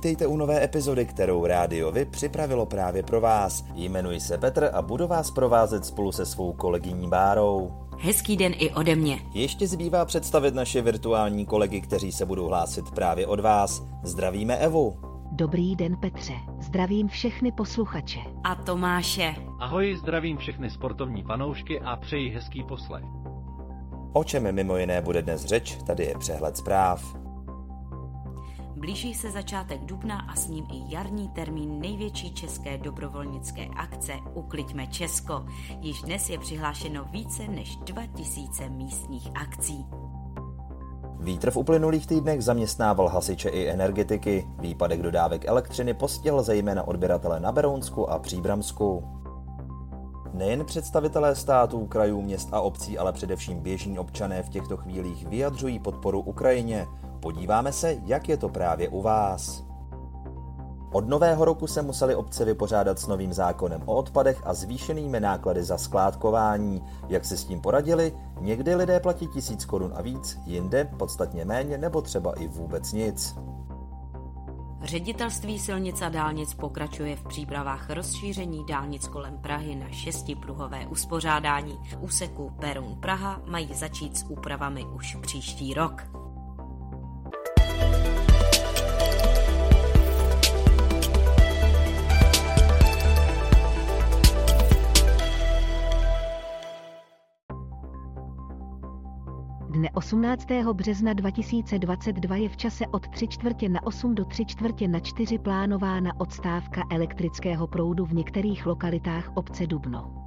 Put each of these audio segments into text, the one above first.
Vítejte u nové epizody, kterou Rádio Vy připravilo právě pro vás. Jmenuji se Petr a budu vás provázet spolu se svou kolegyní Bárou. Hezký den i ode mě. Ještě zbývá představit naše virtuální kolegy, kteří se budou hlásit právě od vás. Zdravíme Evu. Dobrý den Petře, zdravím všechny posluchače. A Tomáše. Ahoj, zdravím všechny sportovní fanoušky a přeji hezký poslech. O čem mimo jiné bude dnes řeč, tady je přehled zpráv. Blíží se začátek dubna a s ním i jarní termín největší české dobrovolnické akce Ukliďme Česko. Již dnes je přihlášeno více než 2000 místních akcí. Vítr v uplynulých týdnech zaměstnával hasiče i energetiky. Výpadek dodávek elektřiny postihl zejména odběratele na Berounsku a Příbramsku. Nejen představitelé států, krajů, měst a obcí, ale především běžní občané v těchto chvílích vyjadřují podporu Ukrajině. Podíváme se, jak je to právě u vás. Od nového roku se museli obce vypořádat s novým zákonem o odpadech a zvýšenými náklady za skládkování. Jak si s tím poradili? Někdy lidé platí tisíc korun a víc, jinde podstatně méně nebo třeba i vůbec nic. Ředitelství silnic a dálnic pokračuje v přípravách rozšíření dálnic kolem Prahy na šestipruhové uspořádání. Úseku Perun Praha mají začít s úpravami už příští rok. Dne 18. března 2022 je v čase od 3 čtvrtě na 8 do 3 čtvrtě na 4 plánována odstávka elektrického proudu v některých lokalitách obce Dubno.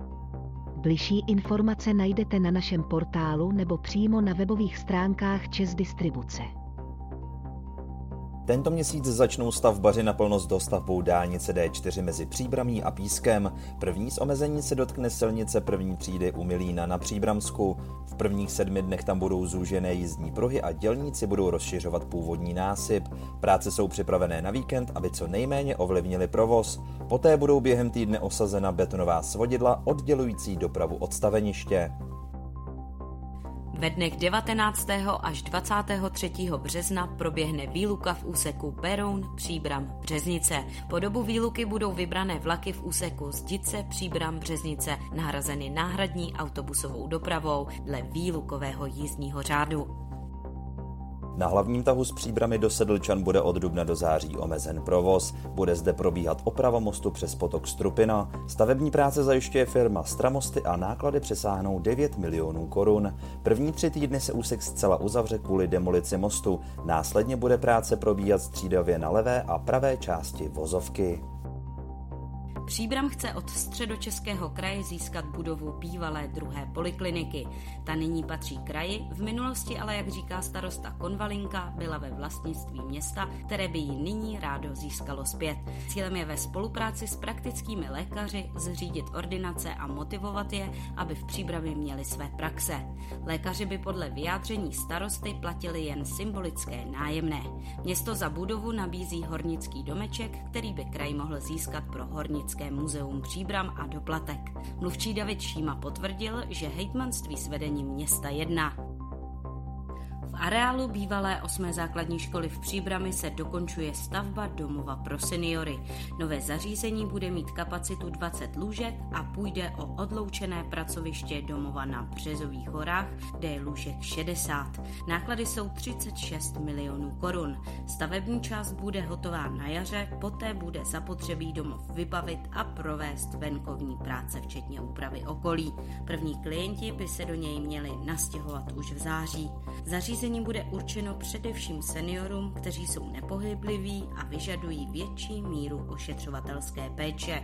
Bližší informace najdete na našem portálu nebo přímo na webových stránkách Čes Distribuce. Tento měsíc začnou stavbaři naplno s dostavbou dálnice D4 mezi Příbramí a Pískem. První z omezení se dotkne silnice první třídy u Milína na Příbramsku. V prvních sedmi dnech tam budou zúžené jízdní pruhy a dělníci budou rozšiřovat původní násyp. Práce jsou připravené na víkend, aby co nejméně ovlivnili provoz. Poté budou během týdne osazena betonová svodidla oddělující dopravu od staveniště. Ve dnech 19. až 23. března proběhne výluka v úseku Beroun, Příbram, Březnice. Po dobu výluky budou vybrané vlaky v úseku Zdice, Příbram, Březnice nahrazeny náhradní autobusovou dopravou dle výlukového jízdního řádu. Na hlavním tahu z příbramy do Sedlčan bude od dubna do září omezen provoz. Bude zde probíhat oprava mostu přes potok Strupina. Stavební práce zajišťuje firma Stramosty a náklady přesáhnou 9 milionů korun. První tři týdny se úsek zcela uzavře kvůli demolici mostu. Následně bude práce probíhat střídavě na levé a pravé části vozovky. Příbram chce od středočeského kraje získat budovu bývalé druhé polikliniky. Ta nyní patří kraji, v minulosti ale, jak říká starosta Konvalinka, byla ve vlastnictví města, které by ji nyní rádo získalo zpět. Cílem je ve spolupráci s praktickými lékaři zřídit ordinace a motivovat je, aby v Příbrami měli své praxe. Lékaři by podle vyjádření starosty platili jen symbolické nájemné. Město za budovu nabízí hornický domeček, který by kraj mohl získat pro hornické Historické muzeum Příbram a doplatek. Mluvčí David Šíma potvrdil, že hejtmanství s vedením města jedná. V areálu bývalé osmé základní školy v Příbrami se dokončuje stavba domova pro seniory. Nové zařízení bude mít kapacitu 20 lůžek a půjde o odloučené pracoviště domova na Březových horách, kde je lůžek 60. Náklady jsou 36 milionů korun. Stavební část bude hotová na jaře, poté bude zapotřebí domov vybavit a provést venkovní práce, včetně úpravy okolí. První klienti by se do něj měli nastěhovat už v září. Zařízení Zařízení bude určeno především seniorům, kteří jsou nepohybliví a vyžadují větší míru ošetřovatelské péče.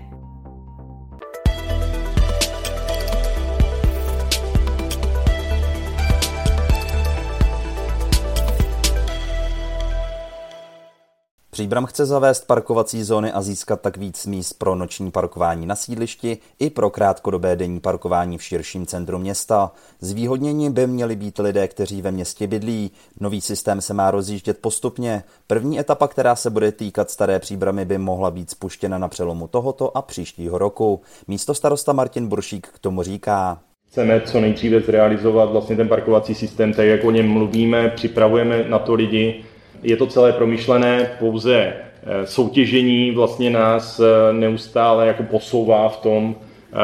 Příbram chce zavést parkovací zóny a získat tak víc míst pro noční parkování na sídlišti i pro krátkodobé denní parkování v širším centru města. Zvýhodnění by měli být lidé, kteří ve městě bydlí. Nový systém se má rozjíždět postupně. První etapa, která se bude týkat staré příbramy, by mohla být spuštěna na přelomu tohoto a příštího roku. Místo starosta Martin Buršík k tomu říká. Chceme co nejdříve zrealizovat vlastně ten parkovací systém, tak jak o něm mluvíme, připravujeme na to lidi, je to celé promyšlené, pouze eh, soutěžení vlastně nás eh, neustále jako posouvá v tom, eh,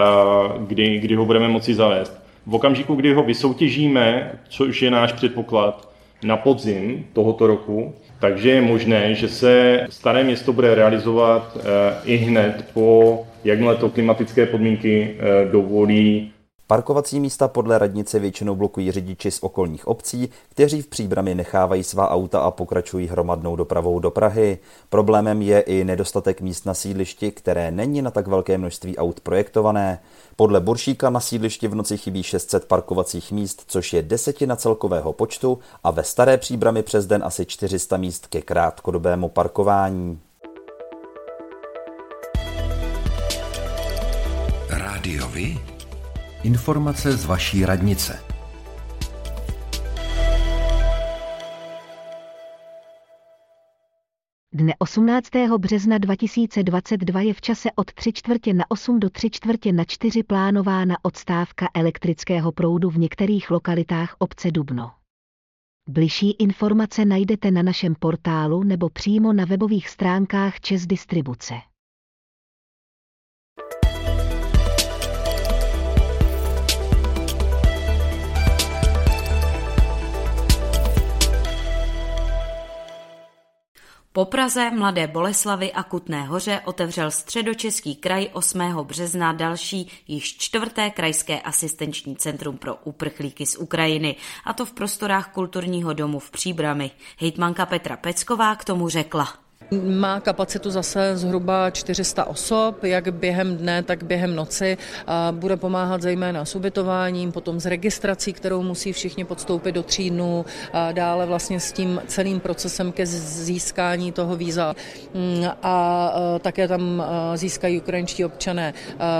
kdy, kdy ho budeme moci zavést. V okamžiku, kdy ho vysoutěžíme, což je náš předpoklad, na podzim tohoto roku, takže je možné, že se staré město bude realizovat i hned po, jakmile to klimatické podmínky dovolí Parkovací místa podle radnice většinou blokují řidiči z okolních obcí, kteří v příbrami nechávají svá auta a pokračují hromadnou dopravou do Prahy. Problémem je i nedostatek míst na sídlišti, které není na tak velké množství aut projektované. Podle Buršíka na sídlišti v noci chybí 600 parkovacích míst, což je desetina celkového počtu a ve staré příbrami přes den asi 400 míst ke krátkodobému parkování. Informace z vaší radnice. Dne 18. března 2022 je v čase od 3 čtvrtě na 8 do 3 čtvrtě na 4 plánována odstávka elektrického proudu v některých lokalitách obce Dubno. Bližší informace najdete na našem portálu nebo přímo na webových stránkách Čes Distribuce. Po Praze, Mladé Boleslavy a Kutné hoře otevřel středočeský kraj 8. března další již čtvrté krajské asistenční centrum pro uprchlíky z Ukrajiny, a to v prostorách kulturního domu v Příbrami. Hejtmanka Petra Pecková k tomu řekla. Má kapacitu zase zhruba 400 osob, jak během dne, tak během noci. Bude pomáhat zejména s ubytováním, potom s registrací, kterou musí všichni podstoupit do tří dnů, dále vlastně s tím celým procesem ke získání toho víza. Mm, a také tam získají ukrajinští občané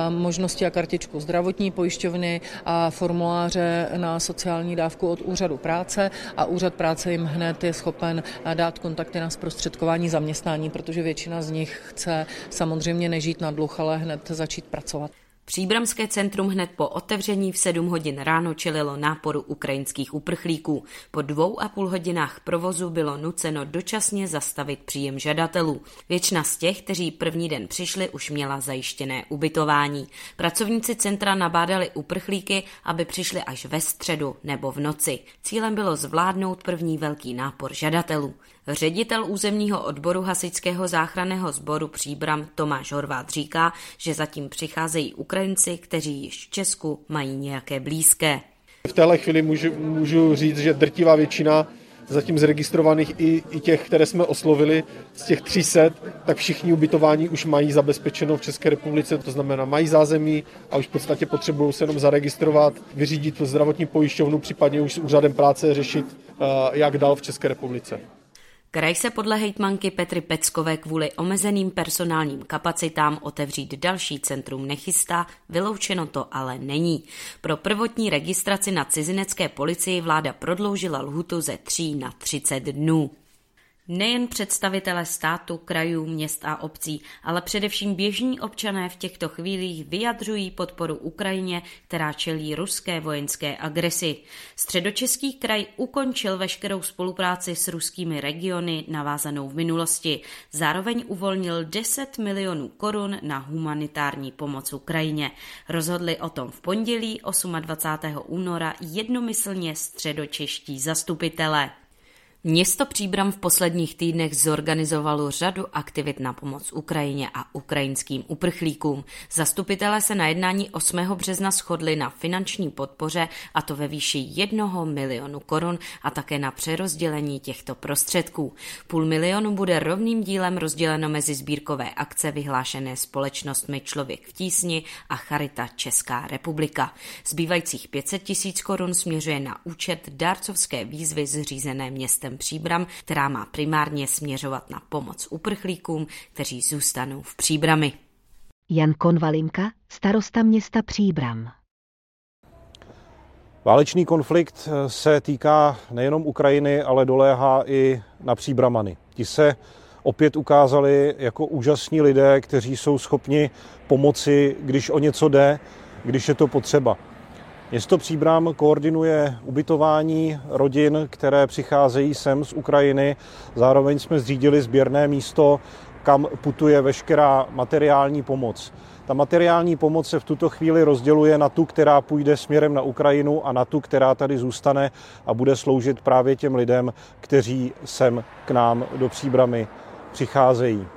možnosti a kartičku zdravotní pojišťovny a formuláře na sociální dávku od úřadu práce a úřad práce jim hned je schopen dát kontakty na zprostředkování zaměstnání zaměstnání, protože většina z nich chce samozřejmě nežít na dluh, ale hned začít pracovat. Příbramské centrum hned po otevření v 7 hodin ráno čelilo náporu ukrajinských uprchlíků. Po dvou a půl hodinách provozu bylo nuceno dočasně zastavit příjem žadatelů. Většina z těch, kteří první den přišli, už měla zajištěné ubytování. Pracovníci centra nabádali uprchlíky, aby přišli až ve středu nebo v noci. Cílem bylo zvládnout první velký nápor žadatelů. Ředitel územního odboru hasičského záchranného sboru Příbram Tomáš Horvát říká, že zatím přicházejí Ukrajinci, kteří již v Česku mají nějaké blízké. V téhle chvíli můžu, můžu říct, že drtivá většina zatím zregistrovaných i, i těch, které jsme oslovili, z těch 300, tak všichni ubytování už mají zabezpečeno v České republice, to znamená mají zázemí a už v podstatě potřebují se jenom zaregistrovat, vyřídit zdravotní pojišťovnu, případně už s úřadem práce řešit, eh, jak dál v České republice. Kraj se podle hejtmanky Petry Peckové kvůli omezeným personálním kapacitám otevřít další centrum nechystá, vyloučeno to ale není. Pro prvotní registraci na cizinecké policii vláda prodloužila lhutu ze 3 na 30 dnů. Nejen představitelé státu, krajů, měst a obcí, ale především běžní občané v těchto chvílích vyjadřují podporu Ukrajině, která čelí ruské vojenské agresi. Středočeský kraj ukončil veškerou spolupráci s ruskými regiony navázanou v minulosti. Zároveň uvolnil 10 milionů korun na humanitární pomoc Ukrajině. Rozhodli o tom v pondělí 28. února jednomyslně středočeští zastupitelé. Město Příbram v posledních týdnech zorganizovalo řadu aktivit na pomoc Ukrajině a ukrajinským uprchlíkům. Zastupitelé se na jednání 8. března shodli na finanční podpoře a to ve výši 1 milionu korun a také na přerozdělení těchto prostředků. Půl milionu bude rovným dílem rozděleno mezi sbírkové akce vyhlášené společnostmi Člověk v tísni a Charita Česká republika. Zbývajících 500 tisíc korun směřuje na účet dárcovské výzvy zřízené městem akcem Příbram, která má primárně směřovat na pomoc uprchlíkům, kteří zůstanou v Příbrami. Jan Konvalinka, starosta města Příbram. Válečný konflikt se týká nejenom Ukrajiny, ale doléhá i na Příbramany. Ti se opět ukázali jako úžasní lidé, kteří jsou schopni pomoci, když o něco jde, když je to potřeba. Město Příbram koordinuje ubytování rodin, které přicházejí sem z Ukrajiny. Zároveň jsme zřídili sběrné místo, kam putuje veškerá materiální pomoc. Ta materiální pomoc se v tuto chvíli rozděluje na tu, která půjde směrem na Ukrajinu a na tu, která tady zůstane a bude sloužit právě těm lidem, kteří sem k nám do Příbramy přicházejí.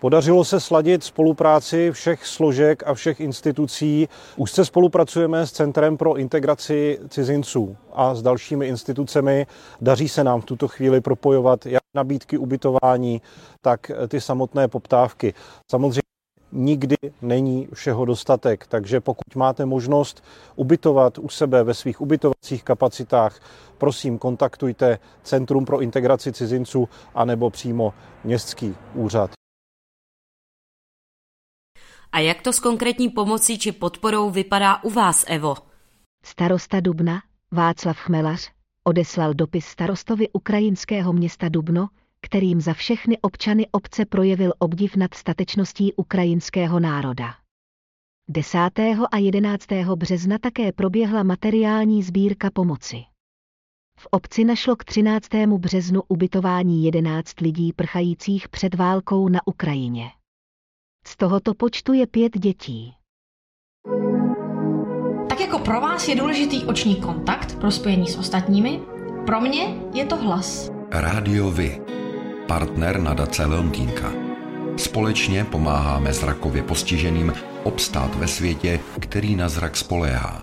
Podařilo se sladit spolupráci všech složek a všech institucí. Už se spolupracujeme s Centrem pro integraci cizinců a s dalšími institucemi. Daří se nám v tuto chvíli propojovat jak nabídky ubytování, tak ty samotné poptávky. Samozřejmě nikdy není všeho dostatek, takže pokud máte možnost ubytovat u sebe ve svých ubytovacích kapacitách, prosím kontaktujte Centrum pro integraci cizinců anebo přímo městský úřad. A jak to s konkrétní pomocí či podporou vypadá u vás, Evo? Starosta Dubna, Václav Chmelař, odeslal dopis starostovi ukrajinského města Dubno, kterým za všechny občany obce projevil obdiv nad statečností ukrajinského národa. 10. a 11. března také proběhla materiální sbírka pomoci. V obci našlo k 13. březnu ubytování 11 lidí prchajících před válkou na Ukrajině. Z tohoto počtu je pět dětí. Tak jako pro vás je důležitý oční kontakt pro spojení s ostatními, pro mě je to hlas. Rádio Vy, partner nadace Leontýnka. Společně pomáháme zrakově postiženým obstát ve světě, který na zrak spoléhá.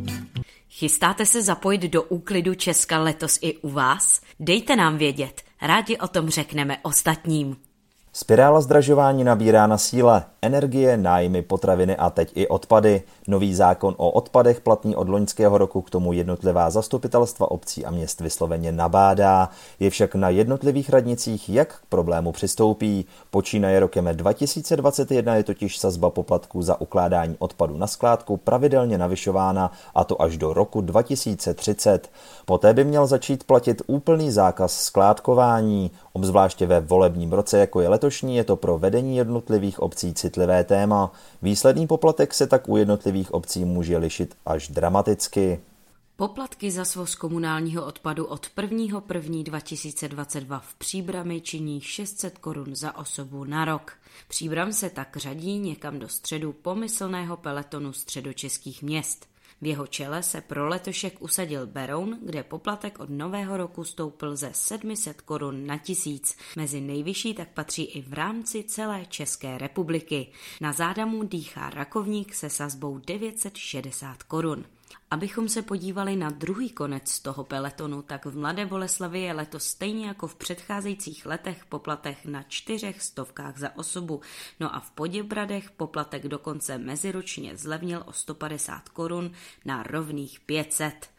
Chystáte se zapojit do úklidu Česka letos i u vás? Dejte nám vědět, rádi o tom řekneme ostatním. Spirála zdražování nabírá na síle. Energie, nájmy, potraviny a teď i odpady. Nový zákon o odpadech platný od loňského roku k tomu jednotlivá zastupitelstva obcí a měst vysloveně nabádá. Je však na jednotlivých radnicích, jak k problému přistoupí. Počínaje rokem 2021 je totiž sazba poplatků za ukládání odpadu na skládku pravidelně navyšována a to až do roku 2030. Poté by měl začít platit úplný zákaz skládkování. Obzvláště ve volebním roce, jako je letošní, je to pro vedení jednotlivých obcí citlivé téma. Výsledný poplatek se tak u jednotlivých obcí může lišit až dramaticky. Poplatky za svoz komunálního odpadu od 1.1.2022 v Příbrami činí 600 korun za osobu na rok. Příbram se tak řadí někam do středu pomyslného peletonu středočeských měst. V jeho čele se pro letošek usadil Beroun, kde poplatek od nového roku stoupil ze 700 korun na tisíc. Mezi nejvyšší tak patří i v rámci celé České republiky. Na zádamu dýchá Rakovník se sazbou 960 korun. Abychom se podívali na druhý konec toho peletonu, tak v Mladé Boleslavi je letos stejně jako v předcházejících letech poplatech na čtyřech stovkách za osobu, no a v Poděbradech poplatek dokonce meziročně zlevnil o 150 korun na rovných 500.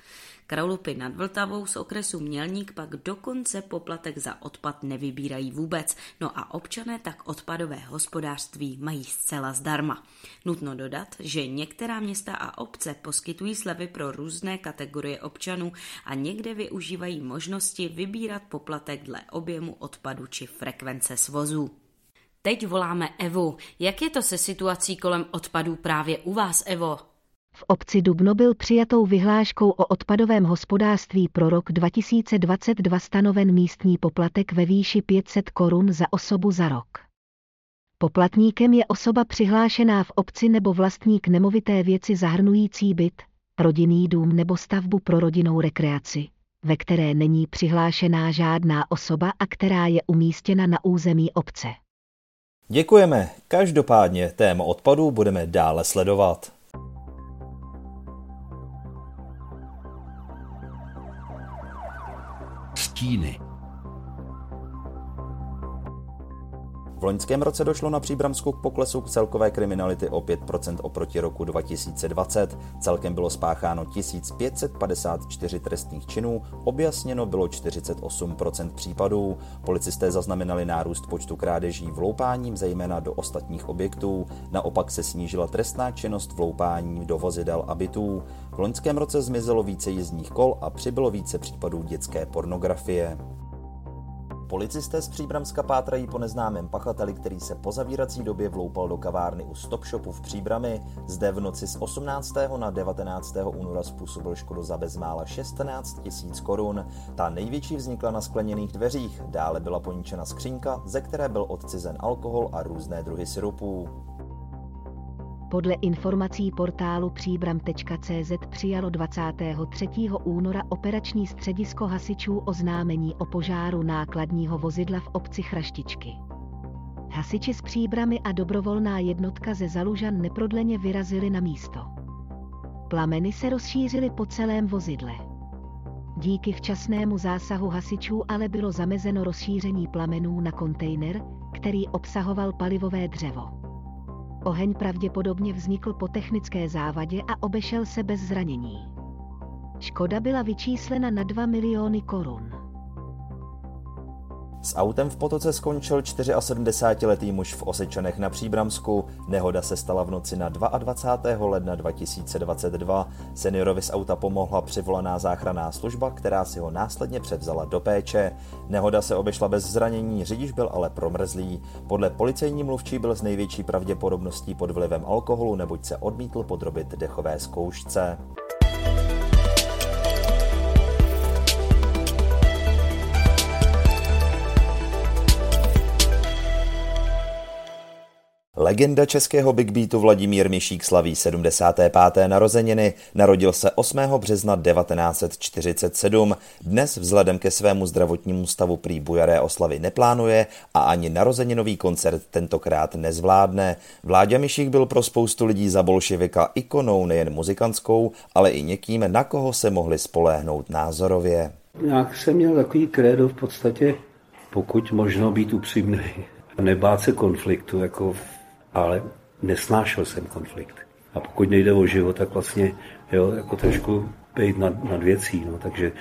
Kralupy nad Vltavou z okresu Mělník pak dokonce poplatek za odpad nevybírají vůbec, no a občané tak odpadové hospodářství mají zcela zdarma. Nutno dodat, že některá města a obce poskytují slevy pro různé kategorie občanů a někde využívají možnosti vybírat poplatek dle objemu odpadu či frekvence svozů. Teď voláme Evu. Jak je to se situací kolem odpadů právě u vás, Evo? V obci Dubno byl přijatou vyhláškou o odpadovém hospodářství pro rok 2022 stanoven místní poplatek ve výši 500 korun za osobu za rok. Poplatníkem je osoba přihlášená v obci nebo vlastník nemovité věci zahrnující byt, rodinný dům nebo stavbu pro rodinnou rekreaci, ve které není přihlášená žádná osoba a která je umístěna na území obce. Děkujeme. Každopádně téma odpadů budeme dále sledovat. chine V loňském roce došlo na Příbramsku k poklesu k celkové kriminality o 5% oproti roku 2020. Celkem bylo spácháno 1554 trestných činů, objasněno bylo 48% případů. Policisté zaznamenali nárůst počtu krádeží vloupáním zejména do ostatních objektů. Naopak se snížila trestná činnost vloupání do vozidel a bytů. V loňském roce zmizelo více jízdních kol a přibylo více případů dětské pornografie. Policisté z Příbramska pátrají po neznámém pachateli, který se po zavírací době vloupal do kavárny u Stop Shopu v Příbrami. Zde v noci z 18. na 19. února způsobil škodu za bezmála 16 tisíc korun. Ta největší vznikla na skleněných dveřích, dále byla poničena skřínka, ze které byl odcizen alkohol a různé druhy syrupů. Podle informací portálu příbram.cz přijalo 23. února operační středisko hasičů oznámení o požáru nákladního vozidla v obci Chraštičky. Hasiči z Příbramy a dobrovolná jednotka ze Zalužan neprodleně vyrazili na místo. Plameny se rozšířily po celém vozidle. Díky včasnému zásahu hasičů ale bylo zamezeno rozšíření plamenů na kontejner, který obsahoval palivové dřevo. Oheň pravděpodobně vznikl po technické závadě a obešel se bez zranění. Škoda byla vyčíslena na 2 miliony korun. S autem v potoce skončil 74-letý muž v Osečanech na Příbramsku. Nehoda se stala v noci na 22. ledna 2022. Seniorovi z auta pomohla přivolaná záchranná služba, která si ho následně převzala do péče. Nehoda se obešla bez zranění, řidič byl ale promrzlý. Podle policejní mluvčí byl s největší pravděpodobností pod vlivem alkoholu, neboť se odmítl podrobit dechové zkoušce. Legenda českého big beatu Vladimír Mišík slaví 75. narozeniny. Narodil se 8. března 1947. Dnes vzhledem ke svému zdravotnímu stavu prý bujaré oslavy neplánuje a ani narozeninový koncert tentokrát nezvládne. Vláďa Mišík byl pro spoustu lidí za bolševika ikonou nejen muzikantskou, ale i někým, na koho se mohli spoléhnout názorově. Nějak jsem měl takový krédo v podstatě, pokud možno být upřímný, nebát se konfliktu, jako ale nesnášel jsem konflikt. A pokud nejde o život, tak vlastně jo, jako trošku být nad, nad věcí. No, takže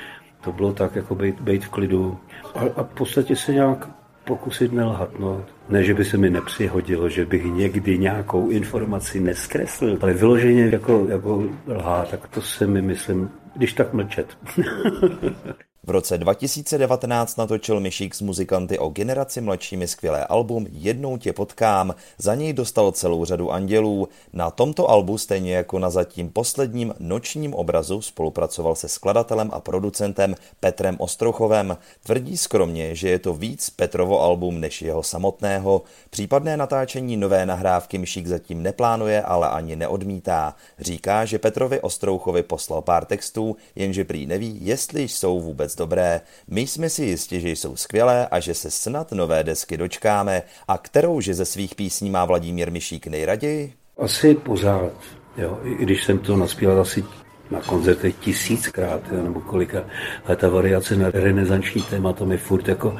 to bylo tak, jako být, být v klidu a, a v podstatě se nějak pokusit nelhat. No. Ne, že by se mi nepřihodilo, že bych někdy nějakou informaci neskreslil, ale vyloženě jako, jako lhá, tak to se mi myslím, když tak mlčet. V roce 2019 natočil Mišík s muzikanty o generaci mladšími skvělé album Jednou tě potkám, za něj dostal celou řadu andělů. Na tomto albu, stejně jako na zatím posledním nočním obrazu, spolupracoval se skladatelem a producentem Petrem Ostrouchovem. Tvrdí skromně, že je to víc Petrovo album než jeho samotného. Případné natáčení nové nahrávky Mišík zatím neplánuje, ale ani neodmítá. Říká, že Petrovi Ostrouchovi poslal pár textů, jenže prý neví, jestli jsou vůbec vůbec dobré. My jsme si jistí, že jsou skvělé a že se snad nové desky dočkáme. A kterou že ze svých písní má Vladimír Mišík nejraději? Asi pořád. Jo. I když jsem to naspíval asi na koncertech tisíckrát, jo, nebo kolika, ale ta variace na renesanční téma, to mi furt jako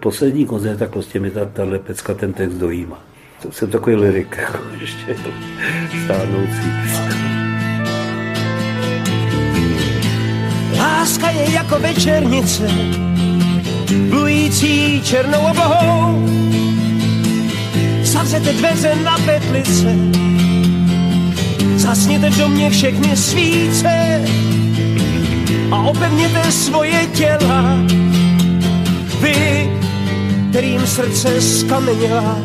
poslední koncert, tak prostě mi ta, tahle pecka ten text dojíma. To jsem takový lirik, jako ještě stárnoucí. Láska je jako večernice, plující černou oblohou. Zavřete dveře na petlice, zasněte v domě všechny svíce a opevněte svoje těla. Vy, kterým srdce skameněla,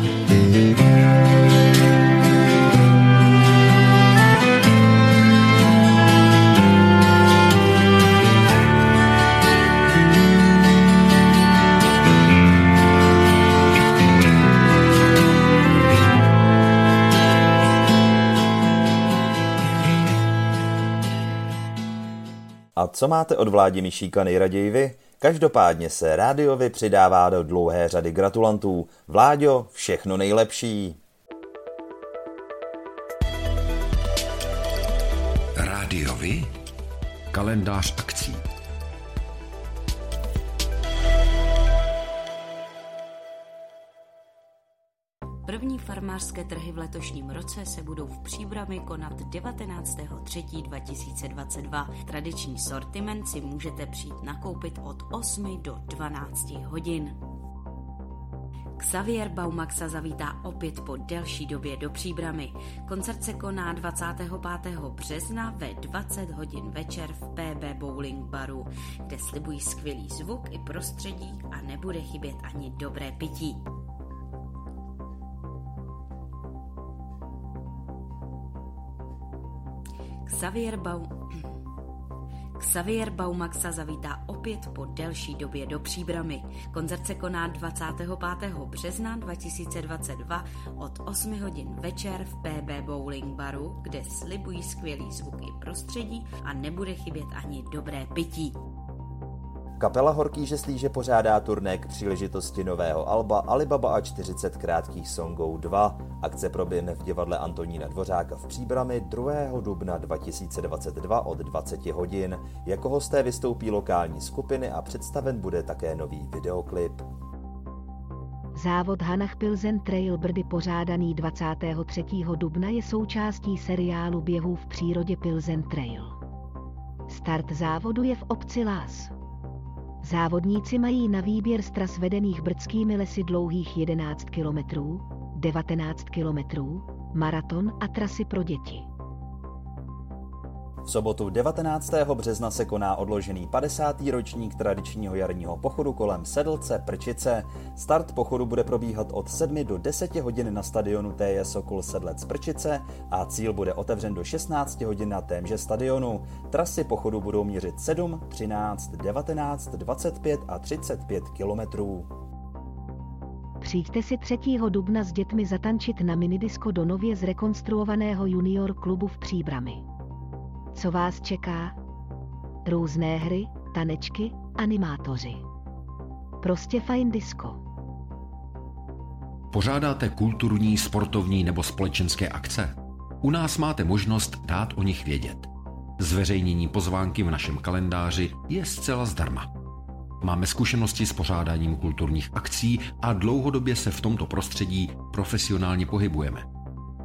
A co máte od Vládi Šíka nejraději vy? Každopádně se rádiovi přidává do dlouhé řady gratulantů. Vláďo, všechno nejlepší. Rádiovi? Kalendář akcí. První farmářské trhy v letošním roce se budou v Příbrami konat 19.3.2022. Tradiční sortiment si můžete přijít nakoupit od 8 do 12 hodin. Xavier Baumaxa zavítá opět po delší době do Příbramy. Koncert se koná 25. března ve 20 hodin večer v PB Bowling Baru, kde slibují skvělý zvuk i prostředí a nebude chybět ani dobré pití. Xavier Baum... Xavier Baumaxa zavítá opět po delší době do Příbramy. Koncert se koná 25. března 2022 od 8 hodin večer v PB Bowling Baru, kde slibují skvělý zvuk i prostředí a nebude chybět ani dobré pití. Kapela Horký žeslíže pořádá turné k příležitosti nového alba Alibaba a 40 krátkých songů 2. Akce proběhne v divadle Antonína Dvořáka v Příbrami 2. dubna 2022 od 20 hodin. Jako hosté vystoupí lokální skupiny a představen bude také nový videoklip. Závod Hanach Pilzen Trail Brdy pořádaný 23. dubna je součástí seriálu běhů v přírodě Pilzen Trail. Start závodu je v obci Lás. Závodníci mají na výběr z tras vedených brdskými lesy dlouhých 11 km, 19 km, maraton a trasy pro děti. V sobotu 19. března se koná odložený 50. ročník tradičního jarního pochodu kolem Sedlce Prčice. Start pochodu bude probíhat od 7 do 10 hodin na stadionu TJ Sokol Sedlec Prčice a cíl bude otevřen do 16 hodin na témže stadionu. Trasy pochodu budou měřit 7, 13, 19, 25 a 35 kilometrů. Přijďte si 3. dubna s dětmi zatančit na minidisko do nově zrekonstruovaného junior klubu v Příbrami. Co vás čeká? Různé hry, tanečky, animátoři. Prostě fajn disco. Pořádáte kulturní, sportovní nebo společenské akce? U nás máte možnost dát o nich vědět. Zveřejnění pozvánky v našem kalendáři je zcela zdarma. Máme zkušenosti s pořádáním kulturních akcí a dlouhodobě se v tomto prostředí profesionálně pohybujeme.